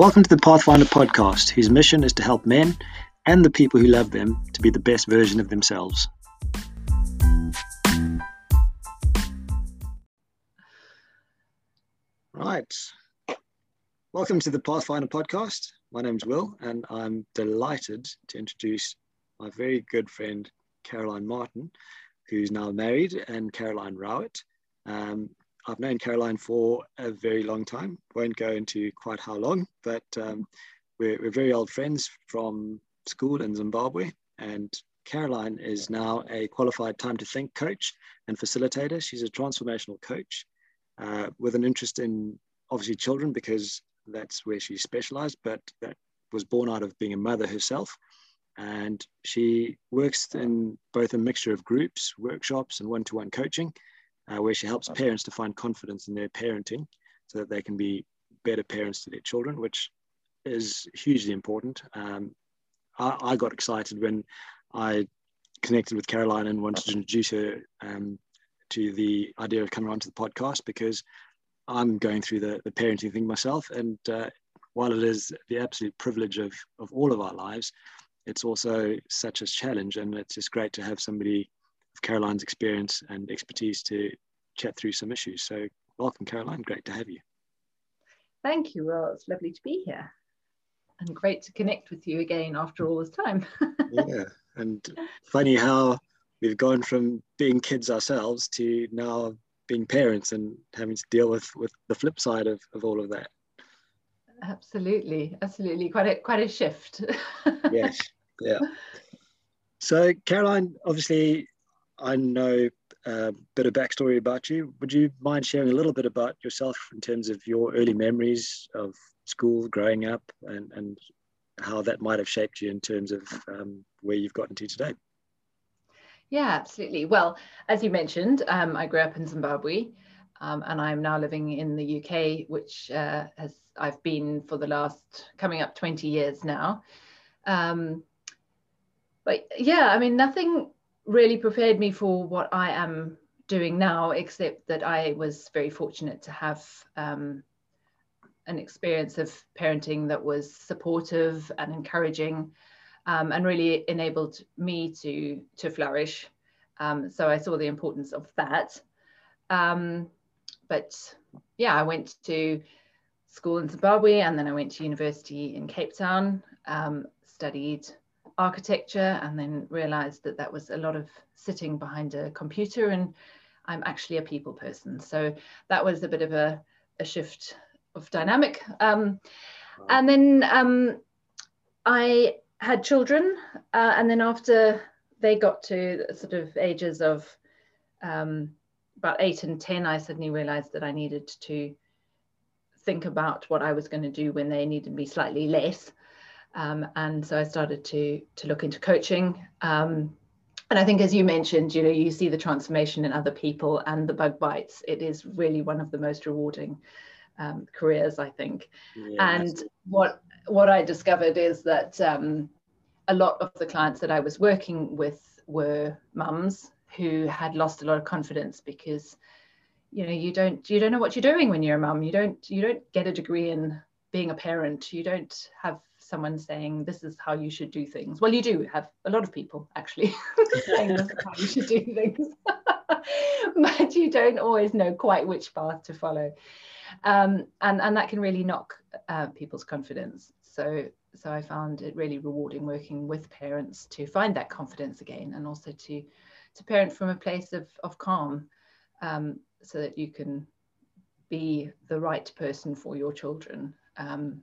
Welcome to the Pathfinder podcast, whose mission is to help men and the people who love them to be the best version of themselves. Right. Welcome to the Pathfinder podcast. My name's Will, and I'm delighted to introduce my very good friend, Caroline Martin, who's now married, and Caroline Rowett. Um, I've known Caroline for a very long time. Won't go into quite how long, but um, we're, we're very old friends from school in Zimbabwe. And Caroline is now a qualified time to think coach and facilitator. She's a transformational coach uh, with an interest in obviously children because that's where she specialized, but that was born out of being a mother herself. And she works in both a mixture of groups, workshops, and one to one coaching uh, where she helps parents to find confidence in their parenting so that they can be better parents to their children, which is hugely important. Um, I, I, got excited when I connected with Caroline and wanted to introduce her um, to the idea of coming onto the podcast because I'm going through the, the parenting thing myself. And uh, while it is the absolute privilege of, of all of our lives, it's also such a challenge. And it's just great to have somebody Caroline's experience and expertise to chat through some issues. So, welcome, Caroline. Great to have you. Thank you. Well, it's lovely to be here and great to connect with you again after all this time. yeah, and funny how we've gone from being kids ourselves to now being parents and having to deal with with the flip side of, of all of that. Absolutely, absolutely, quite a quite a shift. yes, yeah. So, Caroline, obviously, I know a bit of backstory about you. Would you mind sharing a little bit about yourself in terms of your early memories of school, growing up, and, and how that might have shaped you in terms of um, where you've gotten to today? Yeah, absolutely. Well, as you mentioned, um, I grew up in Zimbabwe. Um, and I'm now living in the UK, which uh, has I've been for the last coming up 20 years now. Um, but yeah, I mean, nothing really prepared me for what I am doing now, except that I was very fortunate to have um, an experience of parenting that was supportive and encouraging um, and really enabled me to, to flourish. Um, so I saw the importance of that. Um, but yeah, I went to school in Zimbabwe and then I went to university in Cape Town, um, studied architecture and then realized that that was a lot of sitting behind a computer and I'm actually a people person. So that was a bit of a, a shift of dynamic. Um, and then um, I had children uh, and then after they got to sort of ages of um, about eight and 10, I suddenly realized that I needed to think about what I was going to do when they needed me slightly less. Um, and so I started to to look into coaching. Um, and I think, as you mentioned, you know, you see the transformation in other people and the bug bites. It is really one of the most rewarding um, careers, I think. And what what I discovered is that um, a lot of the clients that I was working with were mums who had lost a lot of confidence because you know you don't you don't know what you're doing when you're a mum you don't you don't get a degree in being a parent you don't have someone saying this is how you should do things. Well, you do have a lot of people actually saying this is how you should do things, but you don't always know quite which path to follow, um, and and that can really knock uh, people's confidence. So so I found it really rewarding working with parents to find that confidence again, and also to to parent from a place of of calm, um, so that you can be the right person for your children. Um,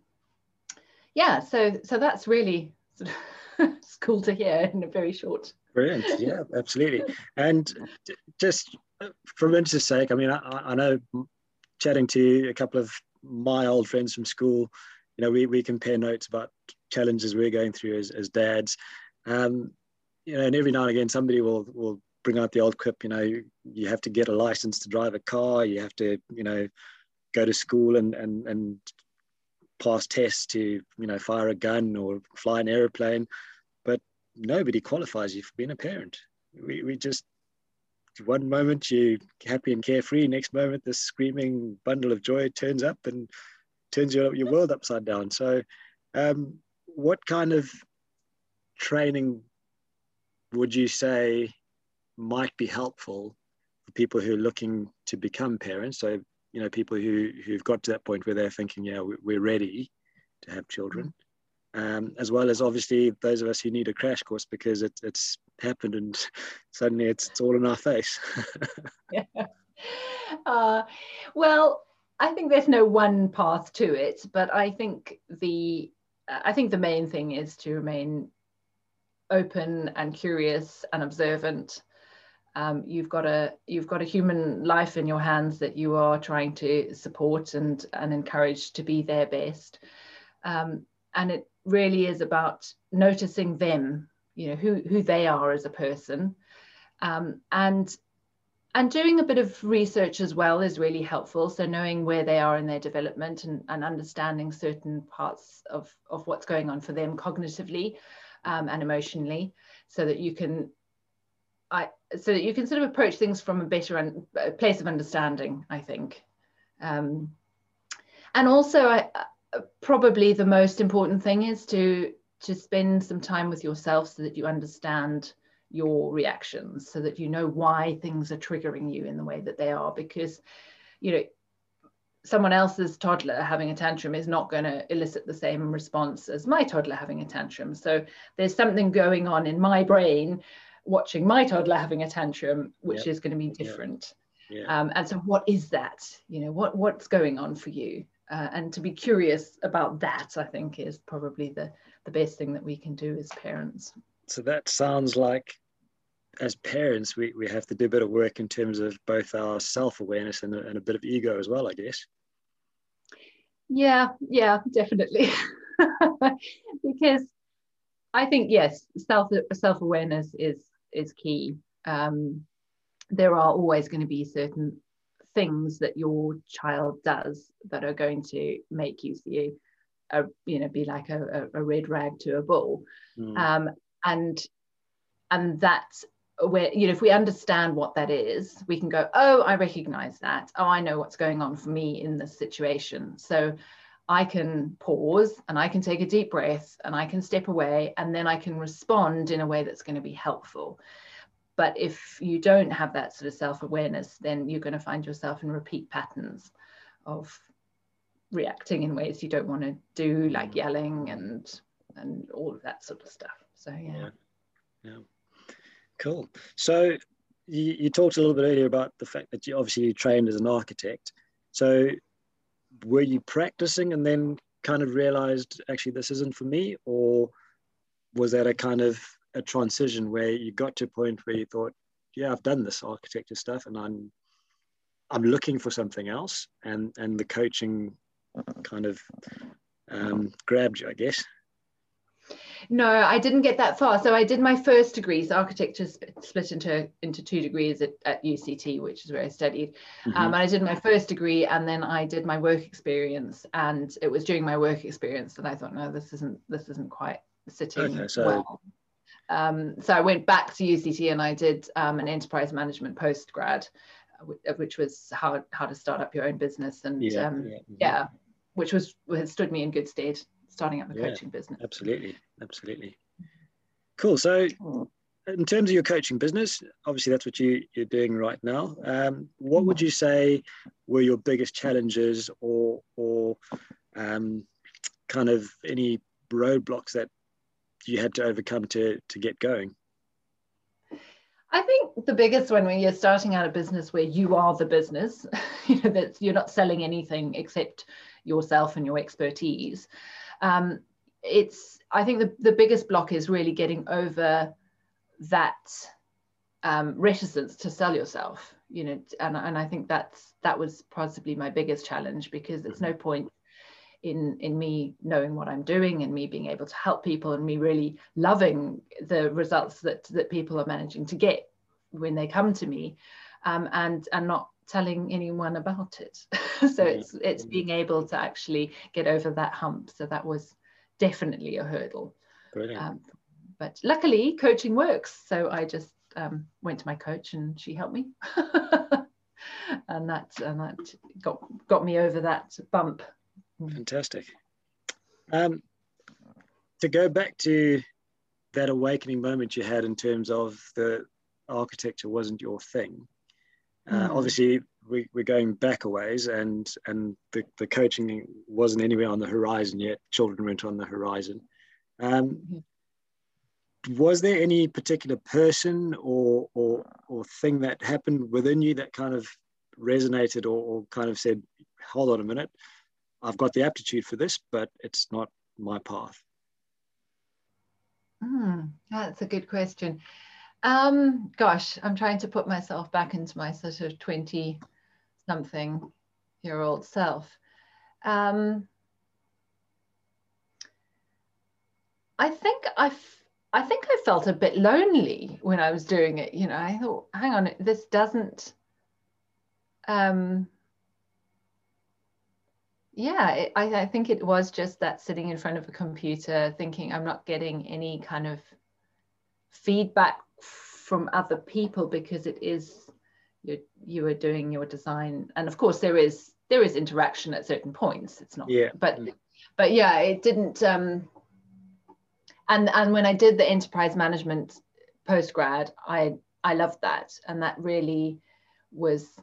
yeah, so so that's really it's cool to hear in a very short. Brilliant, yeah, absolutely. And just for interest's sake, I mean, I, I know chatting to a couple of my old friends from school, you know, we, we compare notes about challenges we're going through as, as dads. Um, you know, and every now and again, somebody will will bring out the old quip. You know, you have to get a license to drive a car. You have to, you know, go to school and and and pass tests to you know fire a gun or fly an aeroplane but nobody qualifies you for being a parent we, we just one moment you're happy and carefree next moment this screaming bundle of joy turns up and turns your, your world upside down. So, um, what kind of training would you say might be helpful for people who are looking to become parents? So, you know, people who who've got to that point where they're thinking, yeah, we're ready to have children, um, as well as obviously those of us who need a crash course because it, it's happened and suddenly it's, it's all in our face. yeah. Uh, well, I think there's no one path to it, but I think the I think the main thing is to remain open and curious and observant. Um, you've got a you've got a human life in your hands that you are trying to support and and encourage to be their best, um, and it really is about noticing them, you know, who who they are as a person, um, and and doing a bit of research as well is really helpful. So knowing where they are in their development and, and understanding certain parts of, of what's going on for them cognitively um, and emotionally, so that you can I, so that you can sort of approach things from a better un, a place of understanding, I think. Um, and also, I, uh, probably the most important thing is to to spend some time with yourself so that you understand your reactions so that you know why things are triggering you in the way that they are because you know someone else's toddler having a tantrum is not going to elicit the same response as my toddler having a tantrum so there's something going on in my brain watching my toddler having a tantrum which yep. is going to be different. Yeah. Um, and so what is that you know what what's going on for you uh, and to be curious about that i think is probably the the best thing that we can do as parents so that sounds like as parents we, we have to do a bit of work in terms of both our self-awareness and a, and a bit of ego as well i guess yeah yeah definitely because i think yes self self-awareness is is key. Um, there are always going to be certain things that your child does that are going to make you see a, you know be like a, a red rag to a bull. Mm. um, and and that's where you know if we understand what that is we can go oh i recognize that. Oh i know what's going on for me in this situation. So i can pause and i can take a deep breath and i can step away and then i can respond in a way that's going to be helpful but if you don't have that sort of self-awareness then you're going to find yourself in repeat patterns of reacting in ways you don't want to do like mm. yelling and and all of that sort of stuff so yeah, yeah. yeah. Cool. So you, you, talked a little bit earlier about the fact that you obviously you trained as an architect. So were you practicing and then kind of realized actually this isn't for me, or was that a kind of a transition where you got to a point where you thought, yeah, I've done this architecture stuff and I'm I'm looking for something else, and and the coaching kind of um, grabbed you, I guess. No, I didn't get that far. So I did my first degrees. Architecture split into into two degrees at, at UCT, which is where I studied. Mm-hmm. Um, and I did my first degree, and then I did my work experience. And it was during my work experience that I thought, no, this isn't this isn't quite sitting okay, so... well. Um, so I went back to UCT and I did um, an enterprise management post grad, uh, which was how how to start up your own business and yeah, um, yeah, yeah, which was has stood me in good stead starting up the yeah, coaching business. Absolutely, absolutely. Cool. So, in terms of your coaching business, obviously that's what you, you're doing right now. Um, what would you say were your biggest challenges, or or um, kind of any roadblocks that you had to overcome to to get going? I think the biggest one when you're starting out a business where you are the business, you know, that you're not selling anything except yourself and your expertise. Um, it's I think the, the biggest block is really getting over that um, reticence to sell yourself you know and, and I think that's that was possibly my biggest challenge because there's no point in in me knowing what I'm doing and me being able to help people and me really loving the results that that people are managing to get when they come to me. Um, and and not telling anyone about it. so it's it's being able to actually get over that hump. So that was definitely a hurdle. Um, but luckily, coaching works. So I just um, went to my coach and she helped me, and that and that got got me over that bump Mm. Fantastic. Um, to go back to that awakening moment you had in terms of the architecture wasn't your thing. Uh, mm. Obviously, we, we're going back a ways, and and the, the coaching wasn't anywhere on the horizon yet. Children weren't on the horizon. Um, mm-hmm was there any particular person or, or, or thing that happened within you that kind of resonated or, or kind of said, hold on a minute, I've got the aptitude for this, but it's not my path? Mm, that's a good question. Um, gosh, I'm trying to put myself back into my sort of 20 something year old self. Um, I think I I think I felt a bit lonely when I was doing it. You know, I thought, hang on, this doesn't. Um, yeah, it, I, I think it was just that sitting in front of a computer, thinking I'm not getting any kind of feedback from other people because it is you you are doing your design, and of course there is there is interaction at certain points. It's not, yeah, but but yeah, it didn't. Um, and and when I did the enterprise management post grad, I I loved that, and that really was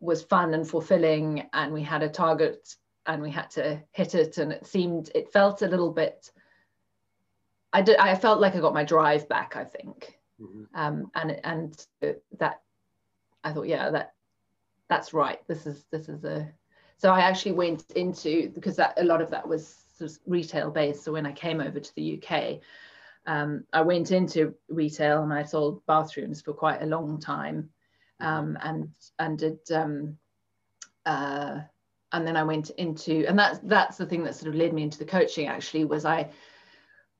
was fun and fulfilling. And we had a target, and we had to hit it, and it seemed it felt a little bit. I did. I felt like I got my drive back. I think, mm-hmm. um, and and that I thought, yeah, that that's right. This is this is a. So I actually went into because that a lot of that was sort of retail based. So when I came over to the UK, um, I went into retail and I sold bathrooms for quite a long time, um, and and did um, uh, and then I went into and that's that's the thing that sort of led me into the coaching. Actually, was I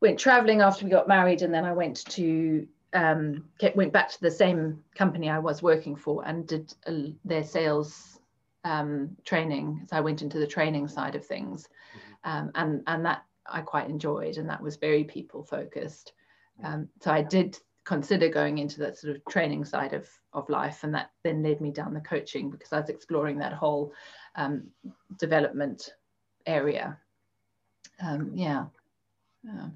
went traveling after we got married, and then I went to um, get, went back to the same company I was working for and did uh, their sales um, training. So I went into the training side of things, um, and and that I quite enjoyed, and that was very people focused. Um, so I did consider going into that sort of training side of of life, and that then led me down the coaching because I was exploring that whole um, development area. Um, yeah. yeah.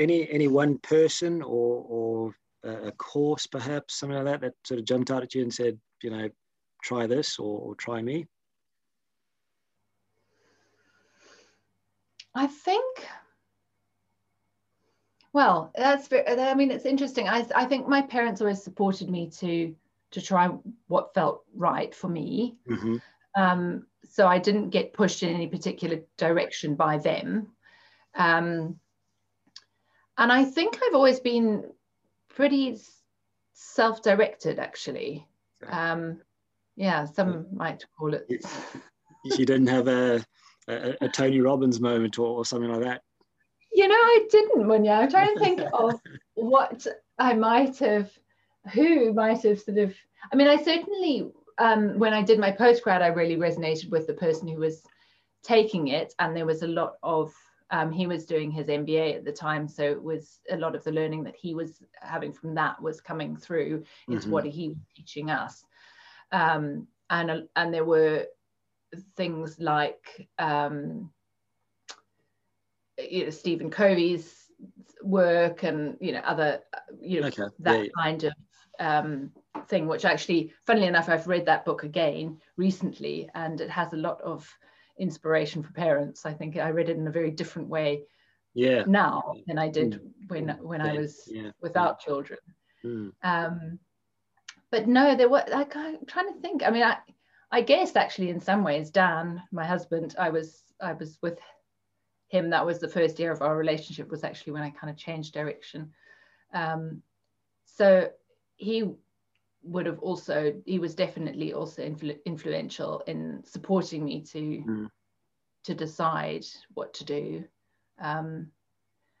Any any one person or or a course perhaps something like that that sort of jumped out at you and said, you know, try this or, or try me? I think, well, that's, I mean, it's interesting. I, I think my parents always supported me to, to try what felt right for me. Mm-hmm. Um, so I didn't get pushed in any particular direction by them. Um, and I think I've always been pretty self-directed, actually. Um, yeah, some might call it. You didn't have a a, a Tony Robbins moment or, or, something like that? You know, I didn't, Munya. I'm trying to think of what I might have, who might have sort of. I mean, I certainly, um, when I did my postgrad, I really resonated with the person who was taking it, and there was a lot of. Um, he was doing his MBA at the time, so it was a lot of the learning that he was having from that was coming through into mm-hmm. what he was teaching us. Um, and and there were things like um, you know Stephen Covey's work and you know other you know okay. that yeah. kind of um, thing which actually funnily enough I've read that book again recently and it has a lot of inspiration for parents I think I read it in a very different way yeah now than I did mm. when when yeah. I was without children mm. um, but no there were like I'm trying to think I mean I I guess actually in some ways, Dan, my husband, I was I was with him. That was the first year of our relationship. Was actually when I kind of changed direction. Um, so he would have also he was definitely also influ- influential in supporting me to mm. to decide what to do. Um,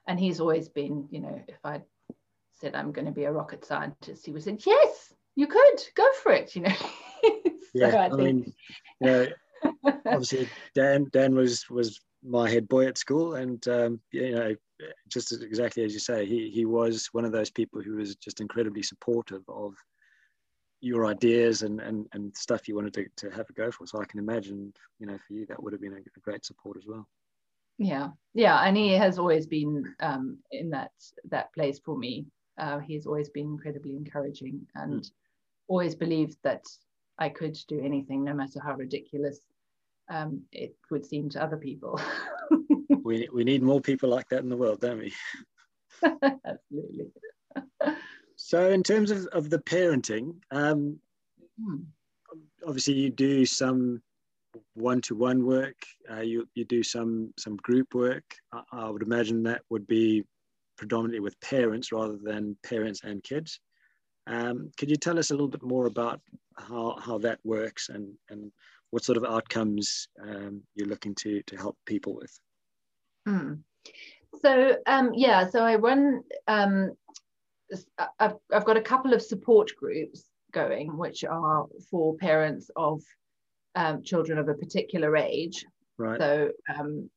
and he's always been, you know, if I said I'm going to be a rocket scientist, he would said "Yes, you could go for it," you know. yeah, I, I mean, you know, obviously Dan Dan was was my head boy at school, and um, you know, just exactly as you say, he he was one of those people who was just incredibly supportive of your ideas and, and, and stuff you wanted to, to have a go for. So I can imagine, you know, for you, that would have been a, great support as well. Yeah, yeah, and he has always been um, in that that place for me. Uh, he's always been incredibly encouraging and mm. always believed that I could do anything, no matter how ridiculous um, it would seem to other people. we we need more people like that in the world, don't we? Absolutely. so, in terms of, of the parenting, um, hmm. obviously you do some one-to-one work. Uh, you you do some some group work. I, I, would imagine that would be predominantly with parents rather than parents and kids. Um, could you tell us a little bit more about how how that works and and what sort of outcomes um, you're looking to to help people with? Hmm. So um, yeah, so I run. Um, I've, I've got a couple of support groups going, which are for parents of um, children of a particular age. Right. So um,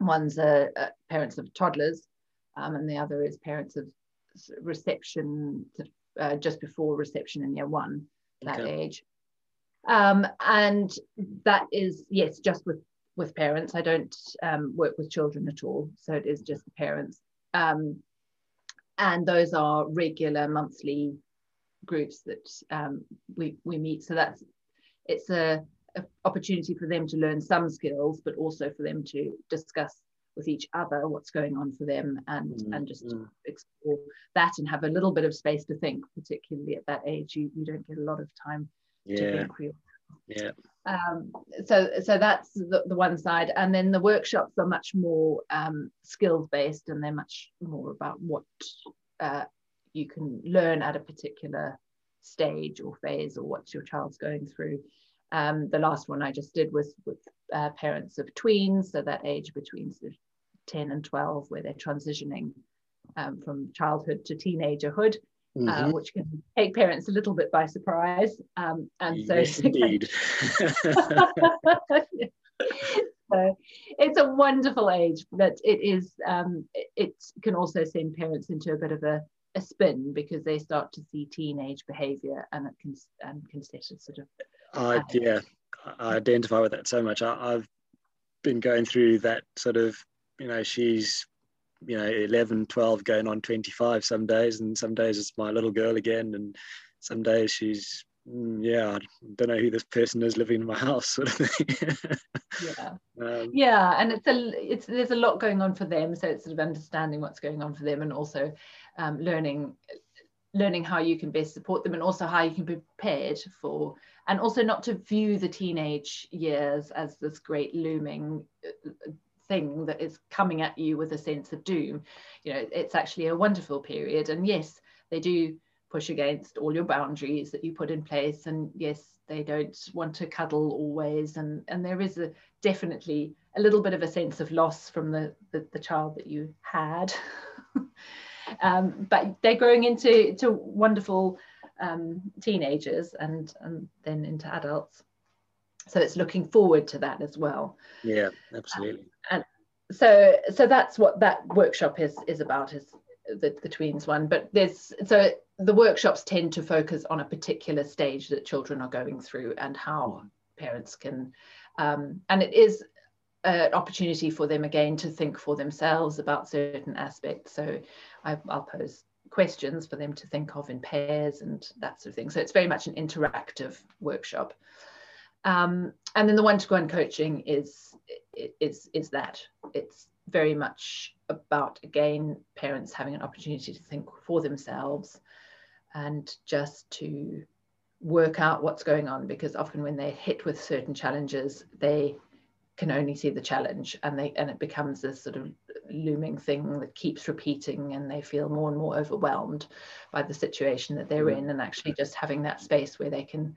one's a, parents of toddlers, um, and the other is parents of reception uh, just before reception in year one, that okay. age. Um, and that is yes, just with with parents. I don't um, work with children at all, so it is just the parents. And those are regular monthly groups that um, we we meet. So that's it's a, a, opportunity for them to learn some skills, but also for them to discuss with each other what's going on for them and mm, and just mm. explore that and have a little bit of space to think. Particularly at that age, you you don't get a lot of time yeah. to think yeah um, so so that's the, the one side. And then the workshops are much more um, skills based and they're much more about what uh, you can learn at a particular stage or phase or what your child's going through. Um, the last one i just did was with uh, parents of tweens so that age between sort of 10 and 12 where they're transitioning um, from childhood to teenagerhood mm-hmm. uh, which can take parents a little bit by surprise. Um, and so, yes, indeed. so it's a wonderful age, but it is. Um, it, can also send parents into a bit of a, a spin because they start to see teenage behaviour, and it can and can set a sort of. Uh, yeah, I identify with that so much. I, I've been going through that sort of. You know, she's you know 11 12 going on 25 some days and some days it's my little girl again and some days she's mm, yeah i don't know who this person is living in my house sort of thing. Yeah. Um, yeah and it's a it's there's a lot going on for them so it's sort of understanding what's going on for them and also um, learning learning how you can best support them and also how you can be prepared for and also not to view the teenage years as this great looming uh, thing that is coming at you with a sense of doom. You know it's actually a wonderful period. And yes they do push against all your boundaries that you put in place. And yes they don't want to cuddle always. And and there is a definitely a little bit of a sense of loss from the the, the child that you had. Um, but they're growing into to wonderful um, teenagers and and then into adults so it's looking forward to that as well. Yeah absolutely. and so so that's what that workshop is is about is the, the tweens one. But there's so the workshops tend to focus on a particular stage that children are going through and how parents can um, and it is an opportunity for them again to think for themselves about certain aspects. So I, i'll pose questions for them to think of in pairs and that sort of thing. So it's very much an interactive workshop um, and then the one-to-one coaching is is is that. It's very much about again parents having an opportunity to think for themselves and just to work out what's going on because often when they're hit with certain challenges they can only see the challenge and they and it becomes this sort of looming thing that keeps repeating and they feel more and more overwhelmed by the situation that they're in and actually just having that space where they can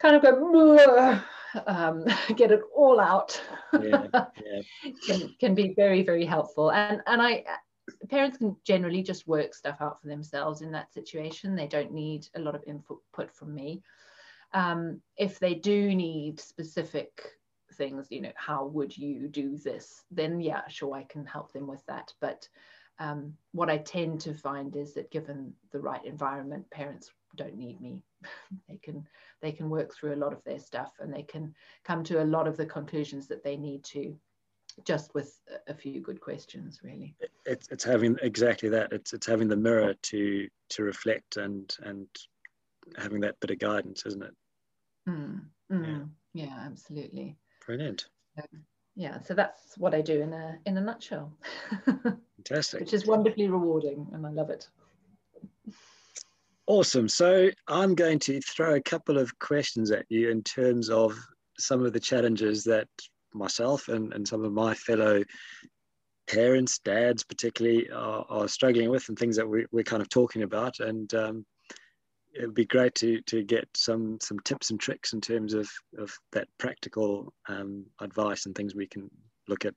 kind of go um, get it all out. Yeah, yeah. can, can be very very helpful. And and i parents can generally just work stuff out for themselves in that situation. They don't need a lot of input from me. Um, if they do need specific things you know how would you do this? then yeah sure i can help them with that. But um, what I tend to find is that given the right environment, parents don't need me. they can they can work through a lot of their stuff and they can come to a lot of the conclusions that they need to just with a few good questions really. It's, it's having exactly that. It's it's having the mirror to to reflect and and having that bit of guidance isn't it? Mm, mm, yeah. yeah absolutely. Brilliant. Um, yeah so that's what i do in a in a nutshell. Fantastic. Which is wonderfully rewarding and i love it. Awesome. So i'm going to throw a couple of questions at you in terms of some of the challenges that myself and, and some of my fellow parents, dads particularly, are, are struggling with and things that we, we're kind of talking about. And um, it would be great to, to get some, some tips and tricks in terms of, of that practical um, advice and things we can look at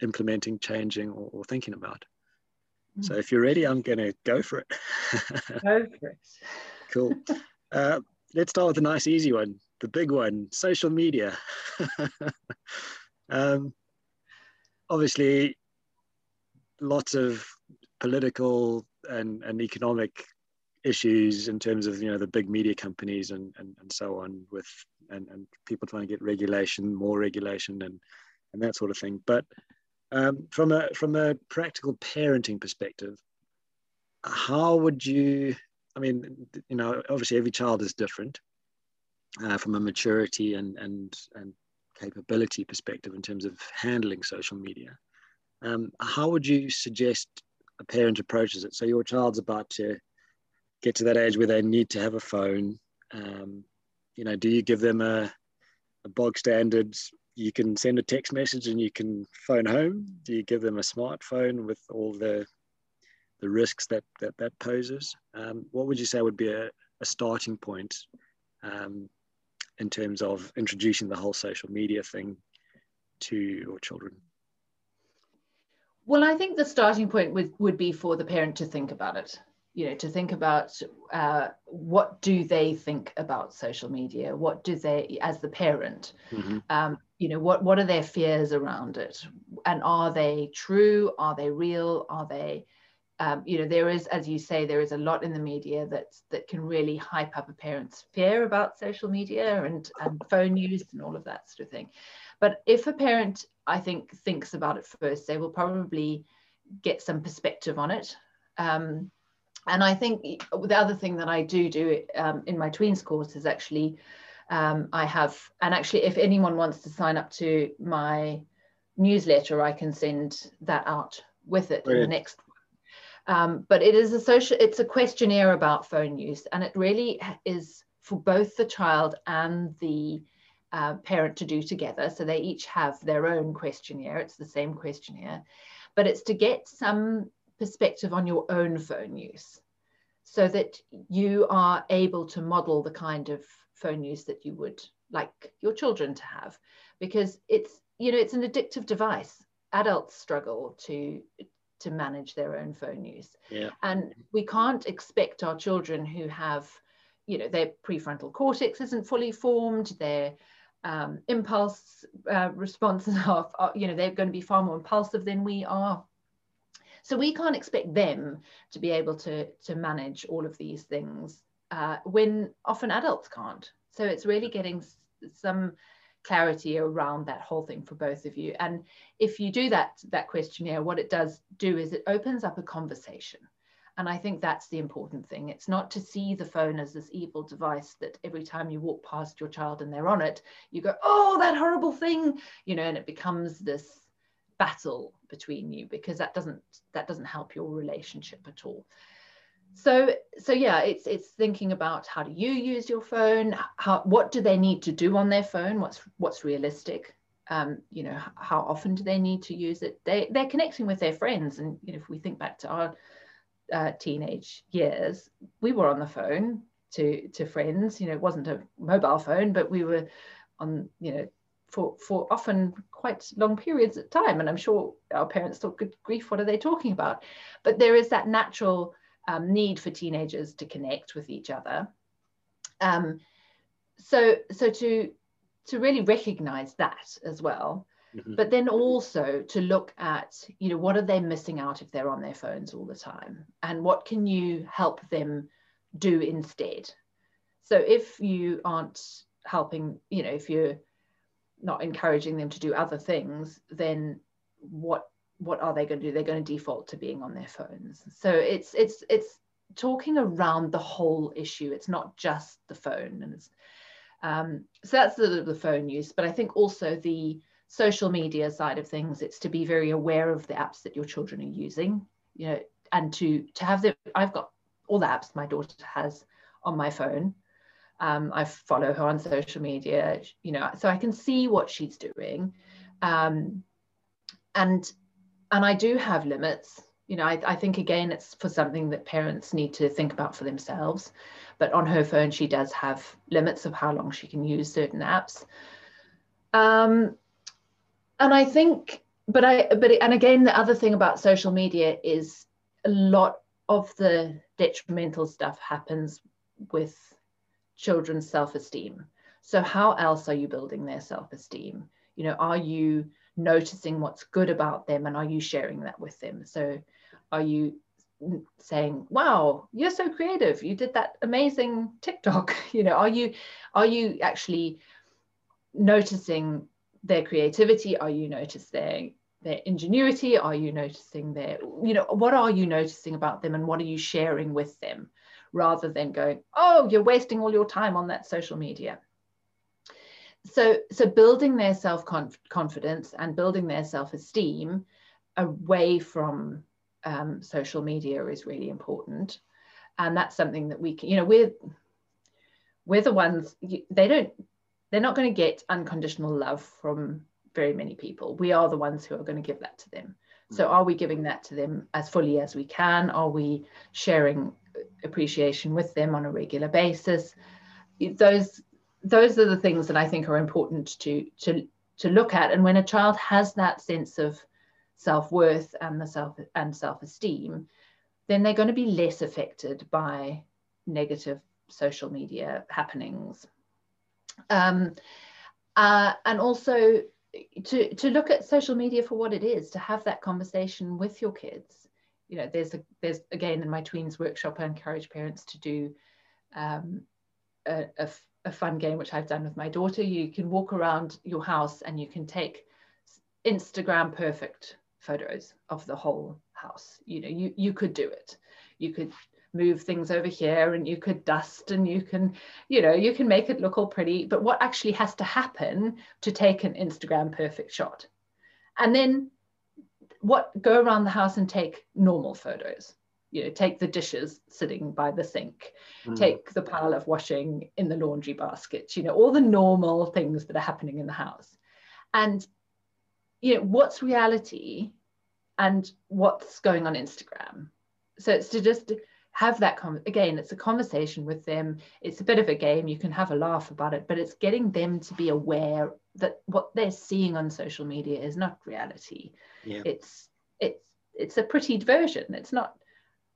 implementing, changing, or, or thinking about. Mm. So if you're ready, I'm going to go for it. go for it. cool. Uh, let's start with a nice, easy one the big one, social media. um, obviously, lots of political and, and economic issues in terms of you know the big media companies and, and, and so on with and, and people trying to get regulation more regulation and and that sort of thing but um, from a from a practical parenting perspective how would you i mean you know obviously every child is different uh, from a maturity and, and, and capability perspective in terms of handling social media. Um, how would you suggest a parent approaches it? So your child's about to get to that age where they need to have a phone. Um, you know, do you give them a, a bog standard? You can send a text message and you can phone home. Do you give them a smartphone with all the the risks that that, that poses? Um, what would you say would be a, a starting point um, in terms of introducing the whole social media thing to your children? Well, I think the starting point would, would be for the parent to think about it. You know, to think about uh, what do they think about social media? What do they, as the parent, mm-hmm. um, you know, what what are their fears around it, and are they true? Are they real? Are they um, you know, there is, as you say, there is a lot in the media that that can really hype up a parent's fear about social media and and phone use and all of that sort of thing. But if a parent, I think, thinks about it first, they will probably get some perspective on it. Um, and I think the other thing that I do do um, in my tweens course is actually um, I have, and actually, if anyone wants to sign up to my newsletter, I can send that out with it Brilliant. in the next um, but it is a social, it's a questionnaire about phone use, and it really is for both the child and the uh, parent to do together. So they each have their own questionnaire. It's the same questionnaire, but it's to get some perspective on your own phone use so that you are able to model the kind of phone use that you would like your children to have because it's you know it's an addictive device adults struggle to to manage their own phone use. Yeah. And we can't expect our children who have, you know, their prefrontal cortex isn't fully formed, their um, impulse uh, responses are, are, you know, they're going to be far more impulsive than we are. So we can't expect them to be able to, to manage all of these things uh, when often adults can't. So it's really getting some clarity around that whole thing for both of you. And if you do that, that questionnaire, what it does do is it opens up a conversation. And I think that's the important thing. It's not to see the phone as this evil device that every time you walk past your child and they're on it, you go, oh, that horrible thing, you know, and it becomes this battle between you because that doesn't that doesn't help your relationship at all. So so yeah it's it's thinking about how do you use your phone? How what do they need to do on their phone? What's what's realistic? Um, you know how often do they need to use it? They they're connecting with their friends. And you know if we think back to our uh, teenage years we were on the phone to to friends. You know it wasn't a mobile phone but we were on you know for for often quite long periods of time and i'm sure our parents thought good grief what are they talking about but there is that natural um, need for teenagers to connect with each other. Um, so, so to to really recognize that as well, Mm-hmm. But then also to look at, you know, what are they missing out if they're on their phones all the time? And what can you help them do instead? So if you aren't helping, you know, if you're not encouraging them to do other things, then what what are they going to do? They're going to default to being on their phones. So it's it's it's talking around the whole issue. It's not just the phone, and it's um, so that's the, the phone use. But I think also the social media side of things, it's to be very aware of the apps that your children are using, you know, and to to have them. I've got all the apps my daughter has on my phone. Um, I follow her on social media, you know, so I can see what she's doing. Um, and and I do have limits. You know, I, I think again, it's for something that parents need to think about for themselves. But on her phone, she does have limits of how long she can use certain apps. Um, and I think, but I, but and again, the other thing about social media is a lot of the detrimental stuff happens with children's self-esteem. So how else are you building their self-esteem? You know, are you noticing what's good about them and are you sharing that with them? So are you saying wow you're so creative you did that amazing tiktok you know are you are you actually noticing their creativity are you noticing their their ingenuity are you noticing their you know what are you noticing about them and what are you sharing with them rather than going oh you're wasting all your time on that social media. So so building their self confidence and building their self esteem away from um, social media is really important. And that's something that we can you know we're we're the ones they don't they're not going to get unconditional love from very many people. We are the ones who are going to give that to them. So mm. are we giving that to them as fully as we can? Are we sharing appreciation with them on a regular basis. Those those are the things that i think are important to to to look at. And when a child has that sense of self-worth and the self and self-esteem then they're going to be less affected by negative social media happenings. Um, uh, and also to, to look at social media for what it is to have that conversation with your kids you know there's a there's again in my tweens workshop i encourage parents to do um, a, a, a fun game which i've done with my daughter you can walk around your house and you can take instagram perfect photos of the whole house. You know, you, you could do it. You could move things over here and you could dust and you can, you know, you can make it look all pretty. But what actually has to happen to take an Instagram perfect shot? And then what go around the house and take normal photos. You know take the dishes sitting by the sink. Mm. take the pile of washing in the laundry basket you know all the normal things that are happening in the house. And you know what's reality and what's going on instagram? So it's to just have that con- again it's a conversation with them it's a bit of a game you can have a laugh about it but it's getting them to be aware that what they're seeing on social media is not reality yeah. it's it's it's a pretty version it's not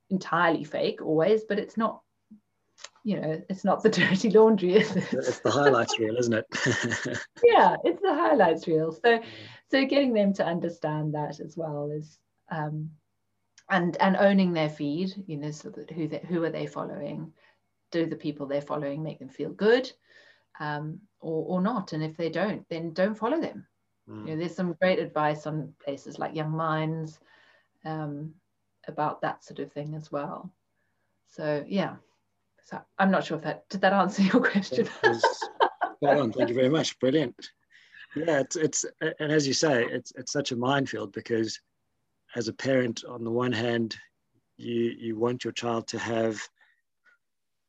entirely fake always but it's not you know, it's not the dirty laundry, is it? It's the highlights reel, isn't it? yeah, it's the highlights reel. So, so getting them to understand that as well is, um, and and owning their feed, you know, so that who they, who are they following? Do the people they're following make them feel good, um, or or not? And if they don't, then don't follow them. Mm. You know, there's some great advice on places like Young Minds um, about that sort of thing as well. So yeah. So I'm not sure if that did that answer your question. on. Thank you very much. Brilliant. Yeah, it's it's and as you say, it's it's such a minefield because as a parent, on the one hand, you you want your child to have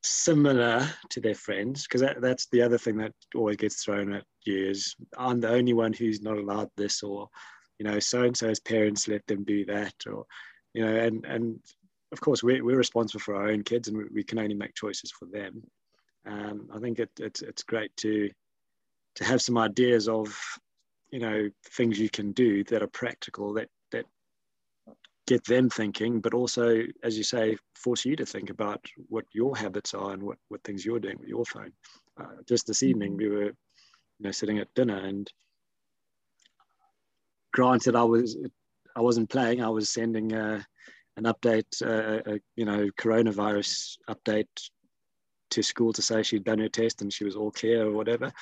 similar to their friends because that, that's the other thing that always gets thrown at you is I'm the only one who's not allowed this or you know so and so's parents let them do that or you know and and of course, we're, we're responsible for our own kids and we, can only make choices for them. Um, I think it, it's, it's great to, to have some ideas of, you know, things you can do that are practical, that get them thinking, but also, as you say, force you to think about what your habits are and what, what things you're doing with your phone. Uh, just this evening, we were, you know, sitting at dinner and granted, I was I wasn't playing. I was sending uh, an update, uh, a, you know, coronavirus update to school to say she'd done her test and she was all clear or whatever.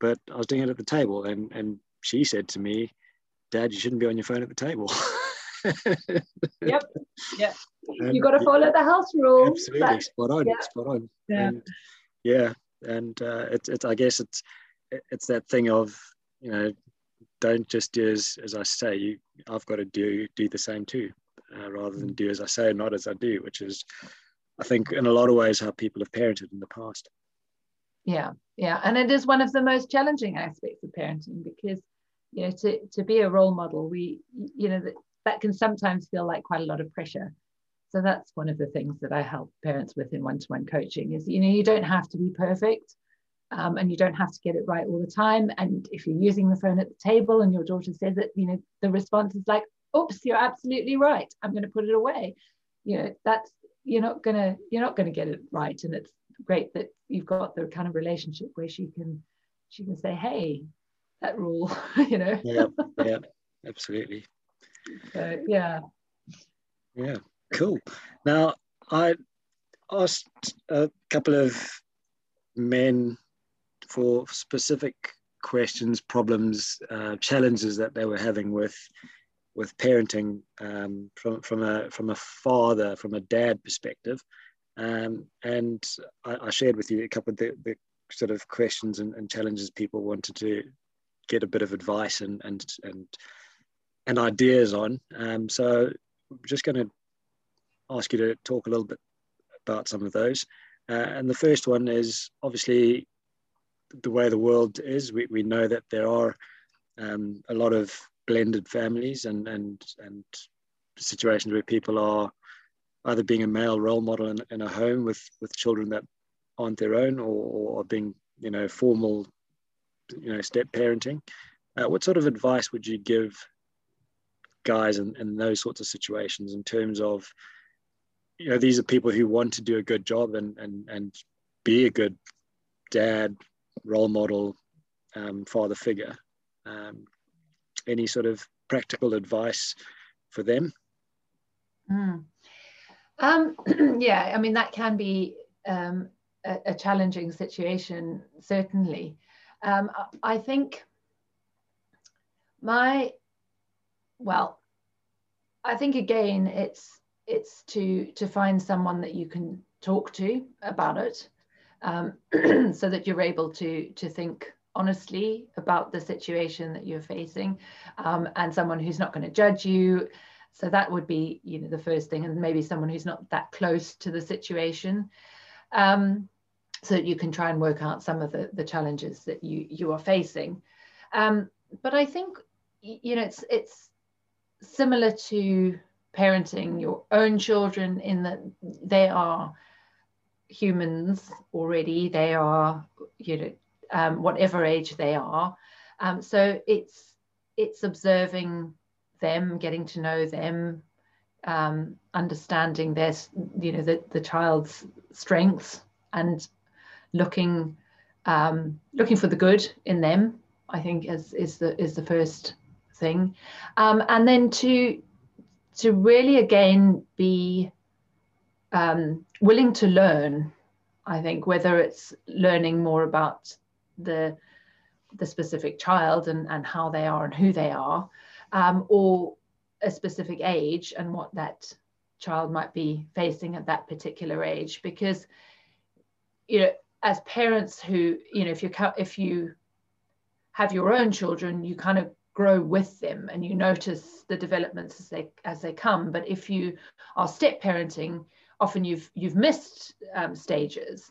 But I was doing it at the table, and and she said to me, "Dad, you shouldn't be on your phone at the table." yep. Yeah. you got to follow the house rules. Absolutely, but, spot on. Yeah. Spot on. Yeah. And, yeah, and uh, it's it's I guess it's it's that thing of you know don't just do as, as I say. You, I've got to do do the same too, uh, rather than do as I say, not as I do, which is, I think, in a lot of ways, how people have parented in the past. Yeah, yeah, and it is one of the most challenging aspects of parenting because, you know, to to be a role model, we, you know, that can sometimes feel like quite a lot of pressure. So that's one of the things that I help parents with in one-to-one coaching is, you know, you don't have to be perfect um, and you don't have to get it right all the time. And if you're using the phone at the table and your daughter says it, you know, the response is like, oops, you're absolutely right. I'm going to put it away. You know, that's, you're not going to, you're not going to get it right. And it's great that you've got the kind of relationship where she can, she can say, hey, that rule, you know? yeah, yeah, absolutely. Yeah. Yeah, cool. Now, I asked a couple of men for specific questions, problems, uh, challenges that they were having with with parenting um, from from a from a father, from a dad perspective, um, and I, I, shared with you a couple of the, the sort of questions and, and, challenges people wanted to get a bit of advice and and and and ideas on. Um, so I'm just going to ask you to talk a little bit about some of those. Uh, and the first one is obviously the way the world is, we, we know that there are um, a lot of blended families and, and, and situations where people are either being a male role model in, in a home with, with children that aren't their own or, or being, you know, formal, you know, step parenting. Uh, what sort of advice would you give guys in, in those sorts of situations in terms of, you know, these are people who want to do a good job and, and, and be a good dad, role model, um, father figure. Um, any sort of practical advice for them? Mm. Um, yeah, I mean, that can be um, a, a, challenging situation, certainly. Um, I think my, well, I think again, it's it's to to find someone that you can talk to about it um, so that you're able to to think honestly about the situation that you're facing um, and someone who's not going to judge you. So that would be you know the first thing and maybe someone who's not that close to the situation um, so that you can try and work out some of the, the challenges that you you are facing. Um, but i think you know it's it's similar to parenting your own children in that they are humans already. They are, you know, um, whatever age they are. Um, so it's it's observing them, getting to know them, um, understanding their, you know, the, the child's strengths and looking um, looking for the good in them. I think is is the is the first thing, um, and then to to really again be um, willing to learn. I think whether it's learning more about the the specific child and, and how they are and who they are, um, or a specific age and what that child might be facing at that particular age. Because you know, as parents who you know, if you if you have your own children, you kind of grow with them and you notice the developments as they as they come. But if you are step parenting, often you've you've missed um, stages.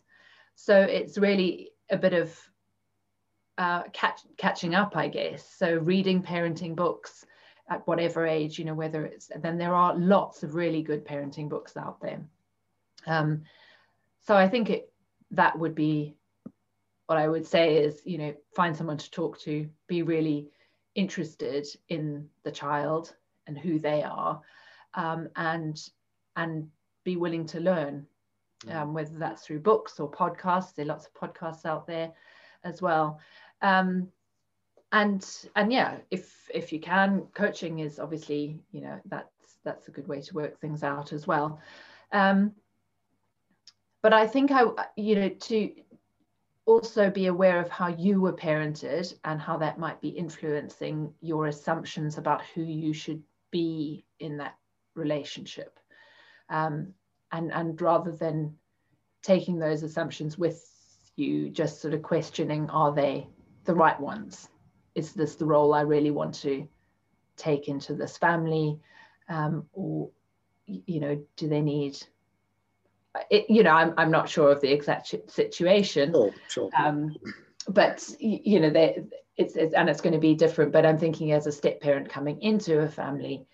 So it's really a bit of uh, catch, catching up i guess. So reading parenting books at whatever age you know whether it's then there are lots of really good parenting books out there. Um, so i think it that would be what i would say is you know find someone to talk to be really interested in the child and who they are um, and and be willing to learn, mm. um, whether that's through books or podcasts. There are lots of podcasts out there as well. Um, and and yeah if if you can coaching is obviously you know that's that's a good way to work things out as well um, but i think i you know to also be aware of how you were parented and how that might be influencing your assumptions about who you should be in that relationship. Um, and and rather than taking those assumptions with you just sort of questioning are they the right ones? Is this the role i really want to take into this family? Um, or you know do they need it, you know I'm, I'm not sure of the exact situation. Sure, sure. Um, but you know they it's, it's, and it's going to be different but i'm thinking as a step parent coming into a family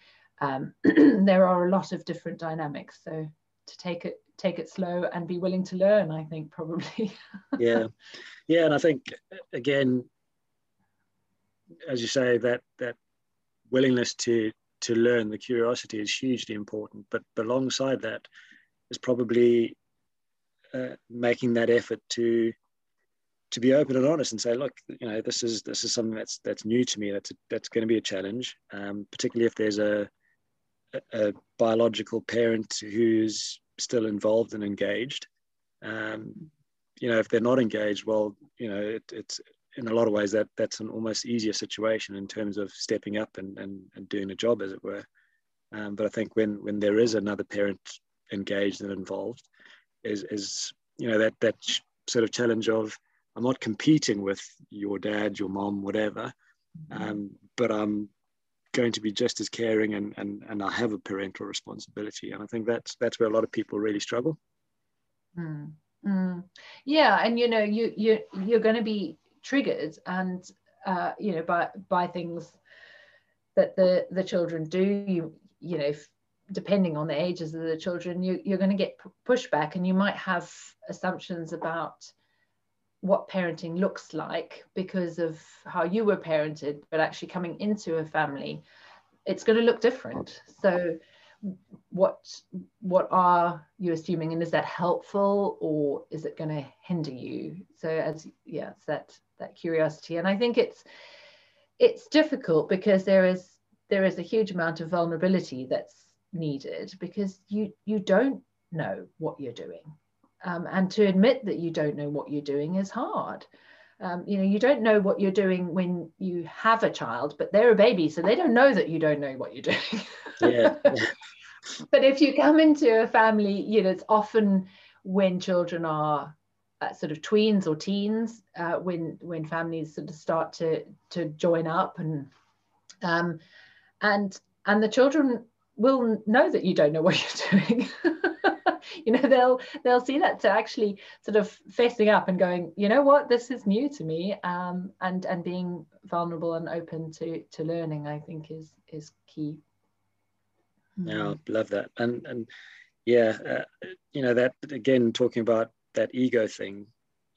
um, there are a lot of different dynamics. So to take it take it slow and be willing to learn i think probably. Yeah. Yeah and i think again as you say that that willingness to to learn the curiosity is hugely important but alongside that is probably uh, making that effort to to be open and honest and say look you know this is this is something that's that's new to me. That's a, that's going to be a challenge. Um, particularly if there's a, a, a biological parent who's still involved and engaged. Um, you know if they're not engaged well you know it, it's in a lot of ways that that's an almost easier situation in terms of stepping up and, and, and doing a job as it were. Um, but i think when when there is another parent engaged and involved is is you know that that sort of challenge of i'm not competing with your dad your mom whatever mm-hmm. um, but i'm going to be just as caring and, and and i have a parental responsibility and i think that's that's where a lot of people really struggle mm. Mm. yeah and you know you you you're going to be triggered and uh, you know by by things that the the children do you you know depending on the ages of the children you, you're going to get pushback and you might have assumptions about what parenting looks like because of how you were parented but actually coming into a family it's going to look different. So what what are you assuming and is that helpful or is it going to hinder you? So as yeah it's that that curiosity. And i think it's it's difficult because there is there is a huge amount of vulnerability that's needed because you you don't know what you're doing. Um, and to admit that you don't know what you're doing is hard. Um, you know you don't know what you're doing when you have a child but they're a baby so they don't know that you don't know what you're doing. Yeah. but if you come into a family you know it's often when children are uh, sort of tweens or teens uh, when when families sort of start to to join up and um, and and the children will know that you don't know what you're doing you know they'll they'll see that to actually sort of facing up and going you know what this is new to me um, and and being vulnerable and open to to learning i think is is key yeah hmm. love that and and yeah uh, you know that again talking about that ego thing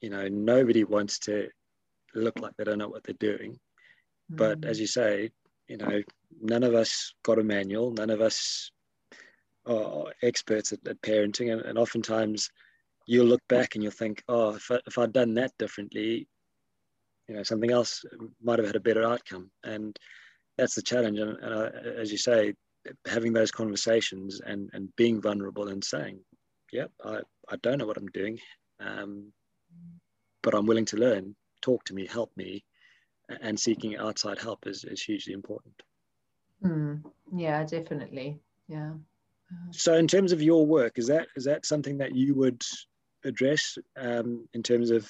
you know nobody wants to look like they don't know what they're doing mm. but as hmm. you say you know none of us got a manual. None of us are experts at, at parenting. And, and, oftentimes you'll look back and you'll think oh if, I, if i'd done that differently you know something else might have had a better outcome. And that's the challenge. And, and I, as you say having those conversations and and being vulnerable and saying yeah i, I don't know what i'm doing um, but i'm willing to learn. Talk to me help me and seeking outside help is, is hugely important. Mm, yeah definitely. Yeah. So in terms of your work is that is that something that you would address um, in terms of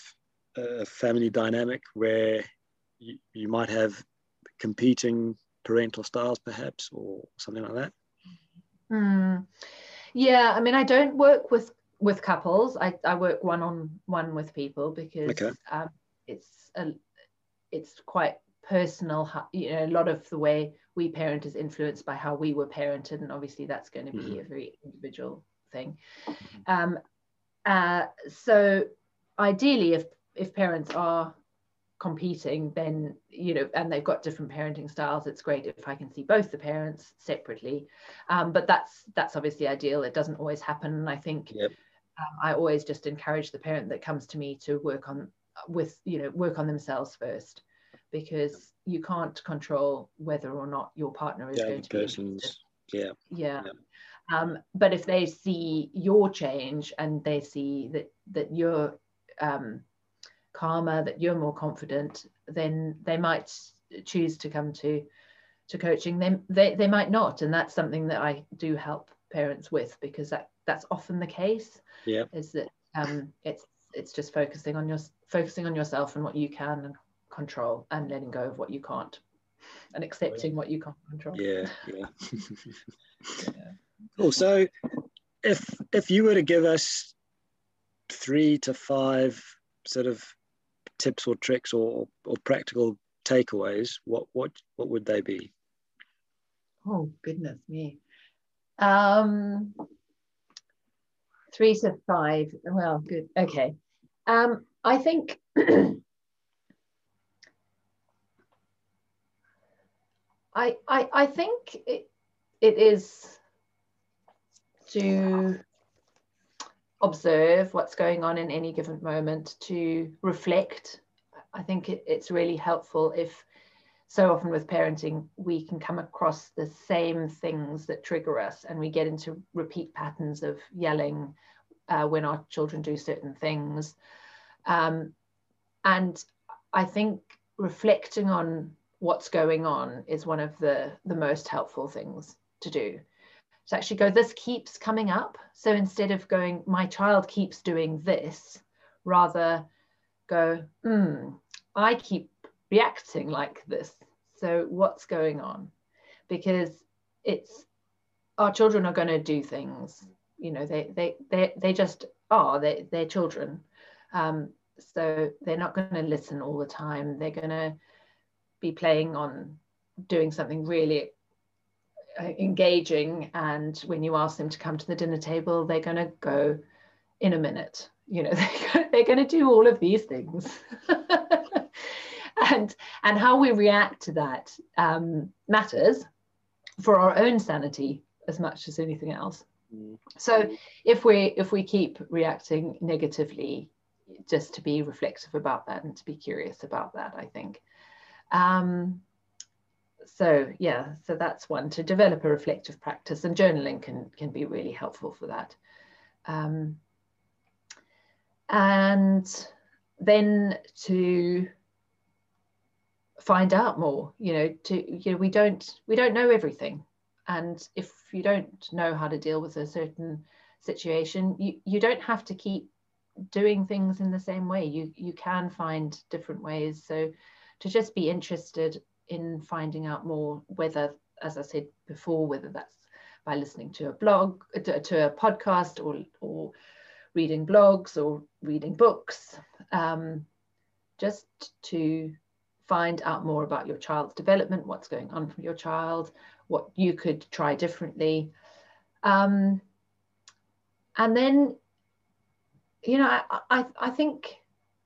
a family dynamic where you, you might have competing parental styles perhaps or something like that? Mm. yeah i mean i don't work with with couples. I, I work one on one with people because okay. um, it's a, it's quite personal you know a lot of the way we parent is influenced by how we were parented and obviously that's going to be mm-hmm. a very individual thing um, uh, so ideally if if parents are competing then you know and they've got different parenting styles it's great if i can see both the parents separately um, but that's that's obviously ideal it doesn't always happen and i think yep. um, i always just encourage the parent that comes to me to work on with you know work on themselves first because you can't control whether or not your partner is yeah, going to person's, be yeah. yeah. yeah. Um, but if they see your change and they see that that you're um, calmer, that you're more confident, then they might choose to come to to coaching. They, they they might not, and that's something that I do help parents with because that that's often the case. Yeah, is that um, it's it's just focusing on your focusing on yourself and what you can control and letting go of what you can't and accepting what you can't control. Yeah, yeah. yeah. Cool. So if if you were to give us three to five sort of tips or tricks or, or practical takeaways, what what what would they be? Oh goodness me. Um three to five. Well, good. Okay. Um, I think I, I I think it, it is to observe what's going on in any given moment, to reflect. I think it, it's really helpful if so often with parenting, we can come across the same things that trigger us and we get into repeat patterns of yelling uh, when our children do certain things. Um, and I think reflecting on what's going on is one of the, the most helpful things to do. To actually go, this keeps coming up. So instead of going, my child keeps doing this, rather go, hmm, I keep reacting like this. So what's going on? Because it's our children are going to do things. You know, they they they they just are. They they're children. Um, so they're not going to listen all the time. They're going to be playing on doing something really uh, engaging and when you ask them to come to the dinner table they're going to go in a minute you know they're going to do all of these things and and how we react to that um, matters for our own sanity as much as anything else. So if we if we keep reacting negatively just to be reflective about that and to be curious about that i think um, so yeah, so that's one to develop a reflective practice and journaling can, can be really helpful for that. Um, and then to find out more, you know, to, you know, we don't, we don't know everything. And if you don't know how to deal with a certain situation, you, you don't have to keep doing things in the same way. You, you can find different ways. So to just be interested in finding out more, whether, as I said before, whether that's by listening to a blog, to, a podcast, or, or reading blogs or reading books, um, just to find out more about your child's development, what's going on from your child, what you could try differently. Um, and then, you know, I, I, I think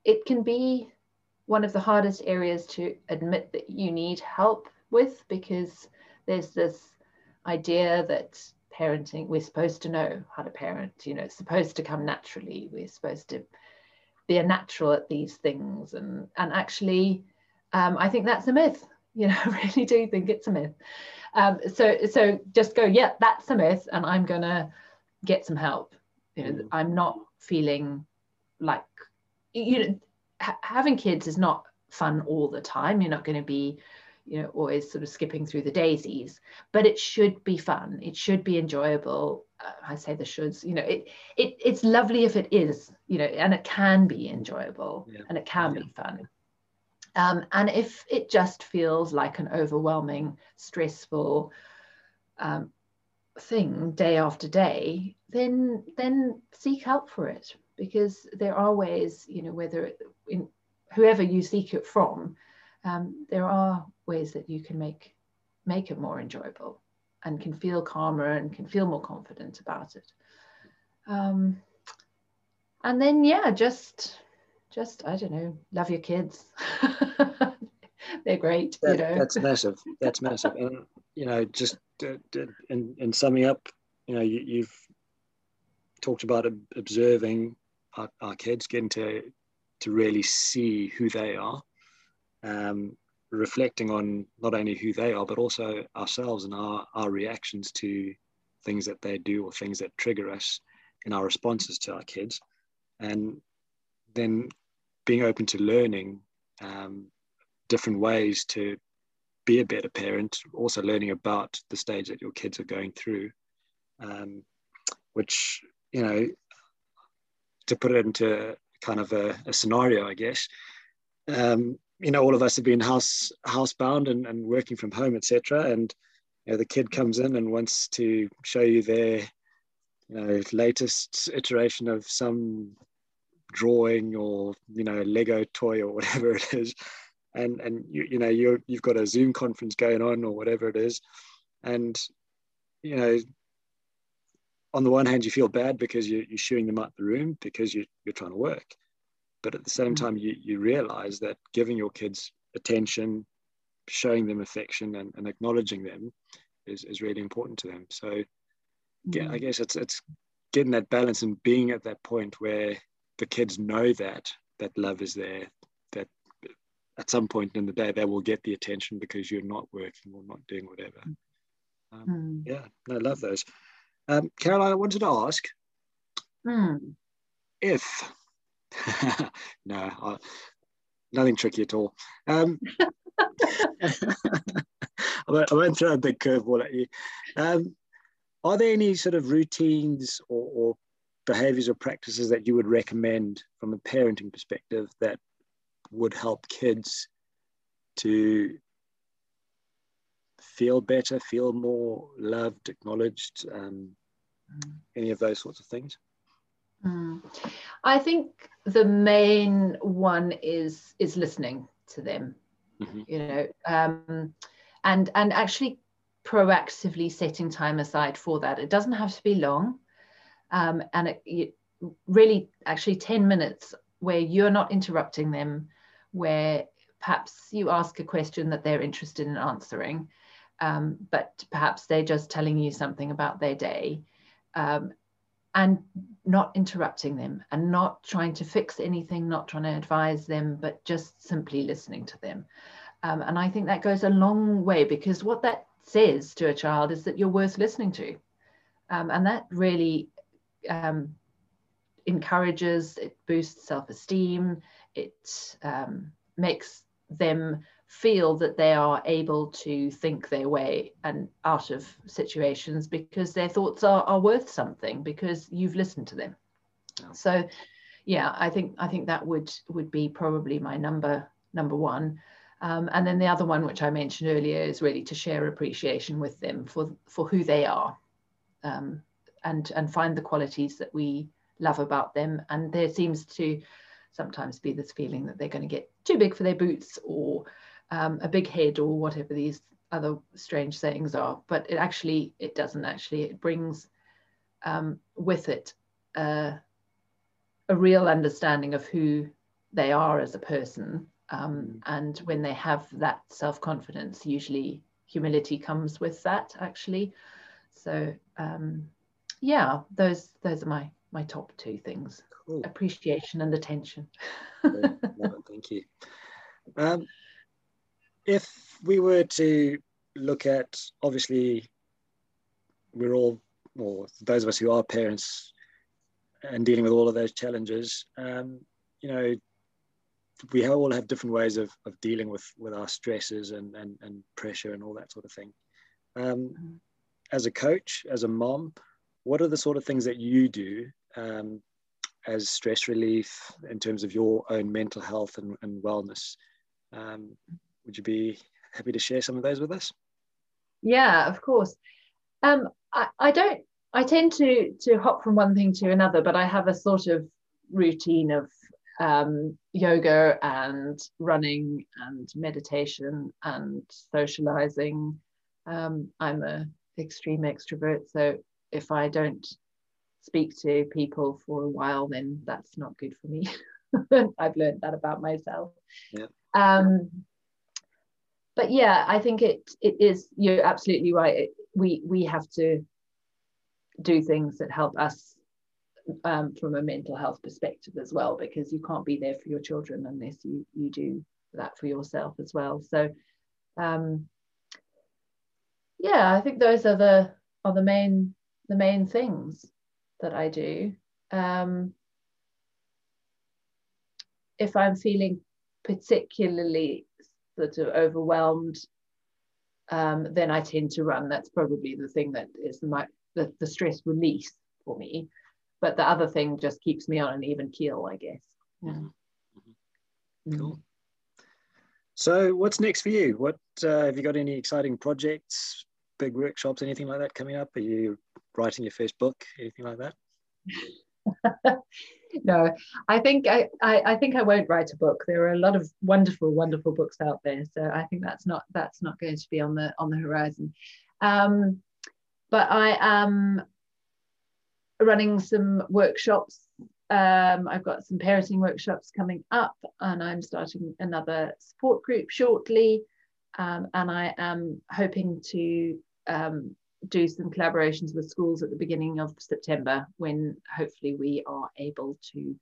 it can be one of the hardest areas to admit that you need help with because there's this idea that parenting we're supposed to know how to parent you know it's supposed to come naturally we're supposed to be a natural at these things and and actually um, i think that's a myth you know i really do think it's a myth um, so so just go yeah that's a myth and i'm gonna get some help you know mm. i'm not feeling like you know ha- having kids is not fun all the time. You're not going to be, you know, always sort of skipping through the daisies, but it should be fun. It should be enjoyable. Uh, I say the shoulds, you know, it, it it's lovely if it is, you know, and it can be enjoyable yeah. and it can yeah. be fun. Um, and if it just feels like an overwhelming, stressful um, thing day after day, then then seek help for it because there are ways, you know, whether in whoever you seek it from, um, there are ways that you can make make it more enjoyable and can feel calmer and can feel more confident about it. Um, and then yeah, just just I don't know, love your kids. They're great, that, you know. That's massive. That's massive. And you know, just uh, in, in summing up, you know, you, you've talked about observing our, our kids getting to to really see who they are um, reflecting on not only who they are, but also ourselves and our, our reactions to things that they do or things that trigger us in our responses to our kids. And then being open to learning um, different ways to be a better parent, also learning about the stage that your kids are going through, um, which, you know, to put it into kind of a, a scenario, I guess, um, you know, all of us have been house housebound and, and working from home, etc. And you know, the kid comes in and wants to show you their, you know, latest iteration of some drawing or you know Lego toy or whatever it is, and and you you know you you've got a Zoom conference going on or whatever it is, and you know on the one hand you feel bad because you, you're shooing them out the room because you, you're trying to work but at the same mm. time you, you realize that giving your kids attention showing them affection and, and acknowledging them is, is really important to them so yeah i mm. guess it's it's getting that balance and being at that point where the kids know that that love is there that at some point in the day they will get the attention because you're not working or not doing whatever um, mm. yeah i love those um, caroline i wanted to ask mm. if no, I, nothing tricky at all. Um, I won't throw a big curveball at you. Um, are there any sort of routines or, or, behaviors or practices that you would recommend from a parenting perspective that would help kids to feel better, feel more loved, acknowledged, um, mm. any of those sorts of things? Mm. I think the main one is is listening to them. Mm-hmm. You know, um, and and actually proactively setting time aside for that. It doesn't have to be long, um, and it, it really actually ten minutes where you're not interrupting them, where perhaps you ask a question that they're interested in answering, um, but perhaps they're just telling you something about their day. Um, and not interrupting them and not trying to fix anything, not trying to advise them, but just simply listening to them. Um, and I think that goes a long way because what that says to a child is that you're worth listening to. Um, and that really um, encourages, it boosts self esteem, it um, makes them feel that they are able to think their way and out of situations because their thoughts are, are worth something because you've listened to them. Yeah. so yeah i think i think that would would be probably my number number one. Um, and then the other one which i mentioned earlier is really to share appreciation with them for for who they are. Um, and and find the qualities that we love about them. And there seems to sometimes be this feeling that they're going to get too big for their boots or um, a big head or whatever these other strange sayings are. But it actually it doesn't actually it brings um, with it uh, a real understanding of who they are as a person. Um, and when they have that self-confidence usually humility comes with that actually. So um, yeah those those are my my top two things cool. appreciation and attention thank you um, if we were to look at, obviously, we're all, or those of us who are parents and dealing with all of those challenges, um, you know, we all have different ways of, of dealing with, with our stresses and, and, and pressure and all that sort of thing. Um, mm-hmm. as a coach, as a mom, what are the sort of things that you do um, as stress relief in terms of your own mental health and, and wellness? Um, would you be happy to share some of those with us? Yeah, of course. Um, I, I don't. I tend to to hop from one thing to another, but I have a sort of routine of um, yoga and running and meditation and socializing. Um, I'm a extreme extrovert, so if I don't speak to people for a while, then that's not good for me. I've learned that about myself. Yeah. Um, but yeah, I think it it is. You're absolutely right. It, we we have to do things that help us um, from a mental health perspective as well, because you can't be there for your children unless you you do that for yourself as well. So um, yeah, I think those are the are the main the main things that I do. Um, if I'm feeling particularly sort of overwhelmed, um, then I tend to run. That's probably the thing that is the, the, the stress release for me. But the other thing just keeps me on an even keel, I guess. Yeah. Mm-hmm. Cool. So, what's next for you? What uh, have you got? Any exciting projects, big workshops, anything like that coming up? Are you writing your first book, anything like that? no, I think I, I, I think I won't write a book. There are a lot of wonderful, wonderful books out there, so I think that's not that's not going to be on the on the horizon. Um, but I am running some workshops. Um, I've got some parenting workshops coming up, and I'm starting another support group shortly. Um, and I am hoping to um, do some collaborations with schools at the beginning of September when hopefully we are able to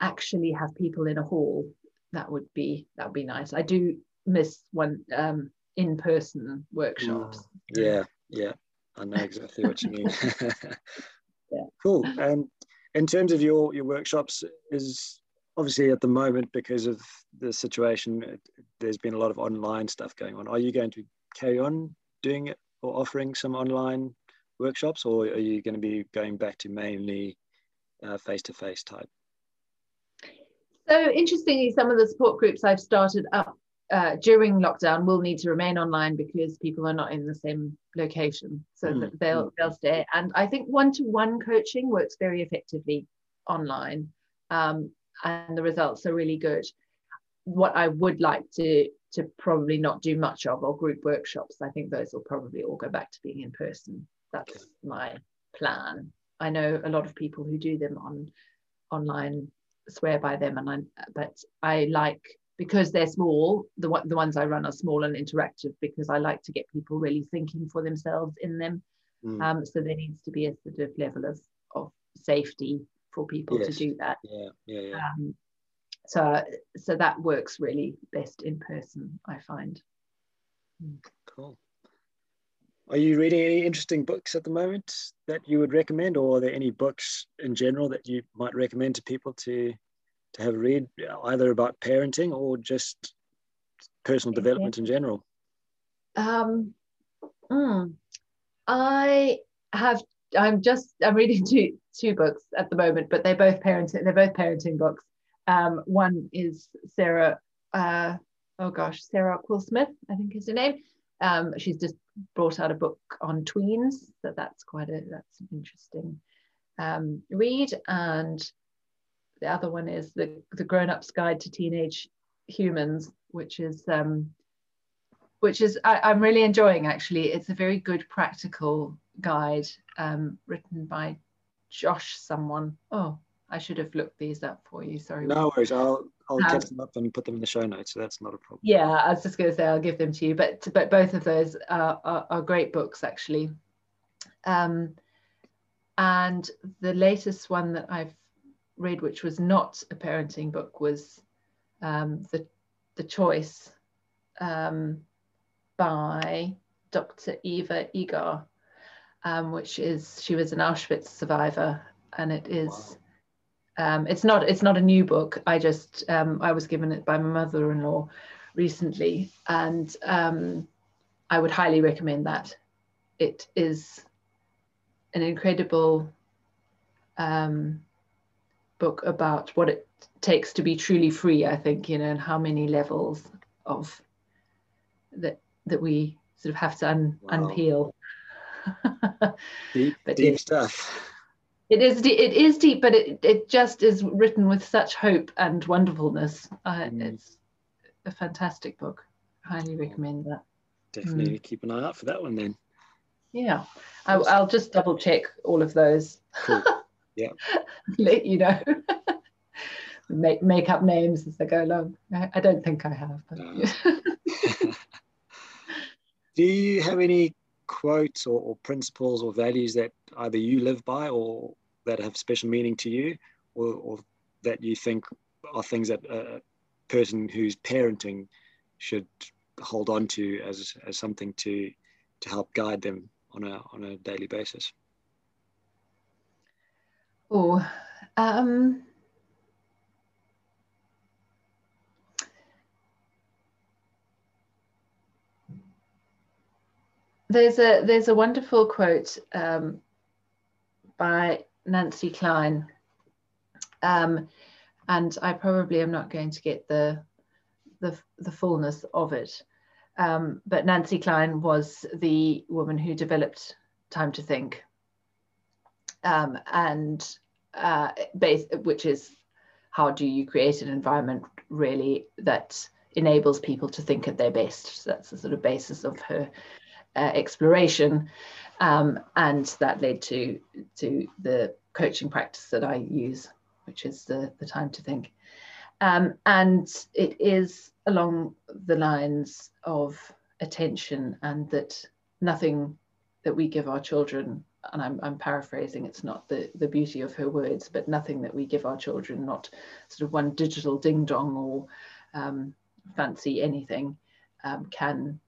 actually have people in a hall. That would be that would be nice. I do miss one um, in-person workshops. Mm, yeah, yeah, I know exactly what you mean. yeah. Cool. And in terms of your your workshops, is obviously at the moment because of the situation, there's been a lot of online stuff going on. Are you going to carry on doing it or offering some online workshops, or are you going to be going back to mainly face to face type? So, interestingly, some of the support groups I've started up uh, during lockdown will need to remain online because people are not in the same location, so mm. that they'll they'll stay. And I think one-to-one coaching works very effectively online, um, and the results are really good. What I would like to to probably not do much of or group workshops. I think those will probably all go back to being in person. That's my plan. I know a lot of people who do them on online swear by them, and I but I like because they're small. The the ones I run are small and interactive because I like to get people really thinking for themselves in them. Mm. Um, so there needs to be a sort of level of of safety for people yes. to do that. Yeah, yeah, yeah. Um, so so that works really best in person i find. Cool. Are you reading any interesting books at the moment that you would recommend or are there any books in general that you might recommend to people to to have read either about parenting or just personal development in general? Um mm, i have i'm just i'm reading two two books at the moment but they're both parenting they're both parenting books um, one is Sarah, uh, oh gosh, Sarah Ockwell-Smith, I think is her name. Um, she's just brought out a book on tweens, so that's quite a that's an interesting um, read. And the other one is the the Grown Up's Guide to Teenage Humans, which is um, which is I, am really enjoying actually. It's a very good practical guide um, written by Josh someone. Oh, I should have looked these up for you. Sorry. No worries. I'll I'll um, get them up and put them in the show notes. So that's not a problem. Yeah, I was just going to say I'll give them to you, but but both of those are, are, are great books actually. Um, and the latest one that I've read, which was not a parenting book, was um, the the Choice um, by Dr. Eva Eger, um, which is she was an Auschwitz survivor, and it is. Um, it's not it's not a new book. I just um, I was given it by my mother-in-law recently, and um, I would highly recommend that. It is an incredible um, book about what it takes to be truly free. I think you know, and how many levels of that that we sort of have to un, wow. unpeel. deep, deep stuff it is deep, it is deep, but it, it just is written with such hope and wonderfulness. Uh, mm. It's a fantastic book. Highly recommend that. Definitely mm. keep an eye out for that one then. Yeah, I, will just double check all of those. Cool. Yeah. Let you know. make make up names as they go along. I, I don't think I have. But... Do you have any quotes or, or, principles or values that either you live by or that have special meaning to you or, or that you think are things that a person who's parenting should hold on to as as something to to help guide them on a on a daily basis? Oh, um, there's a there's a wonderful quote um, by Nancy Kline. um, and I probably am not going to get the the, the fullness of it. Um, but Nancy Kline was the woman who developed Time to Think, um, and uh, base, which is how do you create an environment really that enables people to think at their best. So that's the sort of basis of her uh, exploration, um, and that led to to the coaching practice that I use, which is the the time to think. Um, and it is along the lines of attention and that nothing that we give our children and I'm, I'm paraphrasing it's not the the beauty of her words but nothing that we give our children not sort of one digital ding dong or um, fancy anything um, can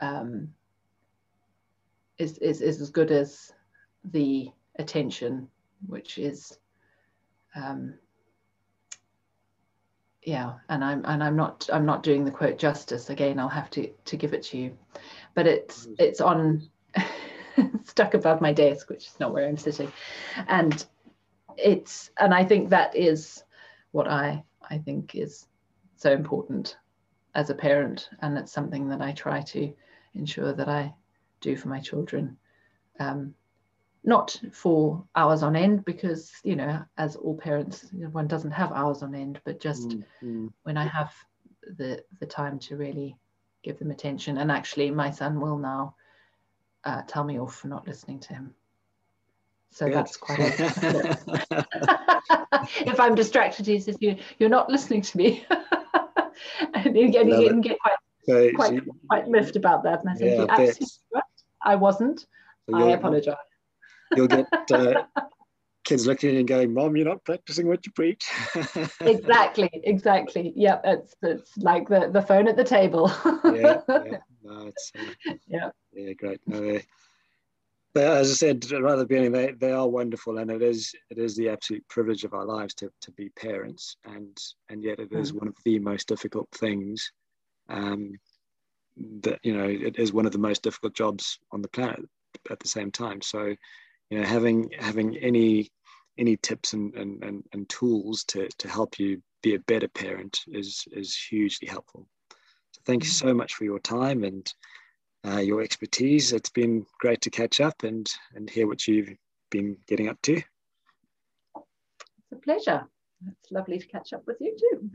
um, is, is is as good as the attention which is um, yeah and i'm and i'm not i'm not doing the quote justice. Again i'll have to to give it to you. But it's it's on stuck above my desk which is not where i'm sitting. And it's and i think that is what i i think is so important as a parent. And it's something that i try to ensure that i do for my children. Um, not for hours on end because you know as all parents one doesn't have hours on end but just mm-hmm. when i have the the time to really give them attention. And actually my son will now uh, tell me off for not listening to him. So Good. that's quite if i'm distracted he says you you're not listening to me. And you get, you get quite so, quite, quite miffed about that. And i said yeah, absolutely right. I wasn't so i apologize you'll get uh, kids looking at you and going, "Mom, you're not practicing what you preach." exactly, exactly. Yep, it's it's like the the phone at the table. yeah, yeah, no, it's uh, yeah, yeah, great. No, they, they, as I said right at the beginning, they, they are wonderful, and it is it is the absolute privilege of our lives to to be parents, and and yet it is mm. one of the most difficult things. Um, that you know, it is one of the most difficult jobs on the planet at the same time. So you know having having any any tips and, and, and, and tools to, to help you be a better parent is is hugely helpful. So thank you mm-hmm. so much for your time and uh, your expertise. It's been great to catch up and and hear what you've been getting up to. It's a pleasure. It's lovely to catch up with you too.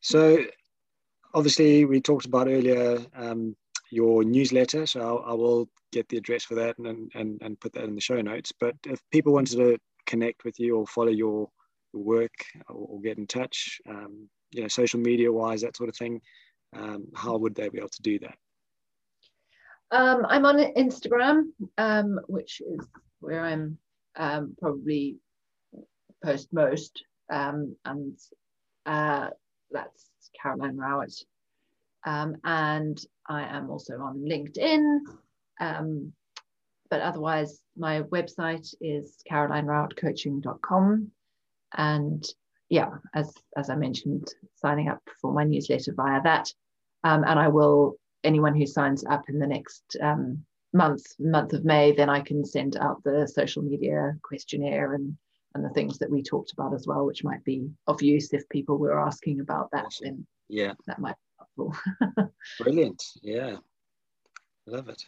So obviously we talked about earlier um, your newsletter. So I'll, I will get the address for that and, and, and put that in the show notes. But if people wanted to connect with you or follow your, work or, or, get in touch, um, you know, social media wise, that sort of thing, um, how would they be able to do that? Um, I'm on Instagram, um, which is where I'm um, probably post most, um, and uh, that's Caroline Rowett. Um, and I am also on LinkedIn. Um, but otherwise, my website is carolinerowettcoaching.com. And yeah, as, as I mentioned, signing up for my newsletter via that. Um, and I will, anyone who signs up in the next um, month, month of May, then I can send out the social media questionnaire and, and the things that we talked about as well, which might be of use if people were asking about that. Awesome. Then yeah, that might be helpful. Brilliant. Yeah. Love it.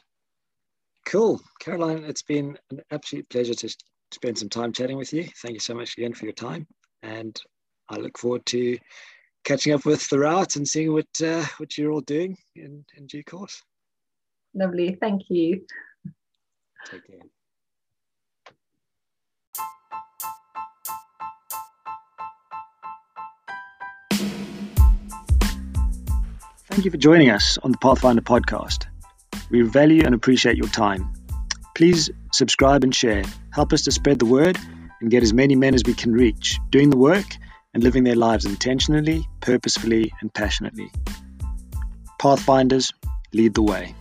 Cool. Caroline, it's been an absolute pleasure to spend some time chatting with you. Thank you so much again for your time. And I look forward to catching up with the route and seeing what uh, what you're all doing in, in due course. Lovely. Thank you. Take care. Thank you for joining us on the Pathfinder podcast. We value and appreciate your time. Please subscribe and share. Help us to spread the word and get as many men as we can reach doing the work and living their lives intentionally, purposefully, and passionately. Pathfinders lead the way.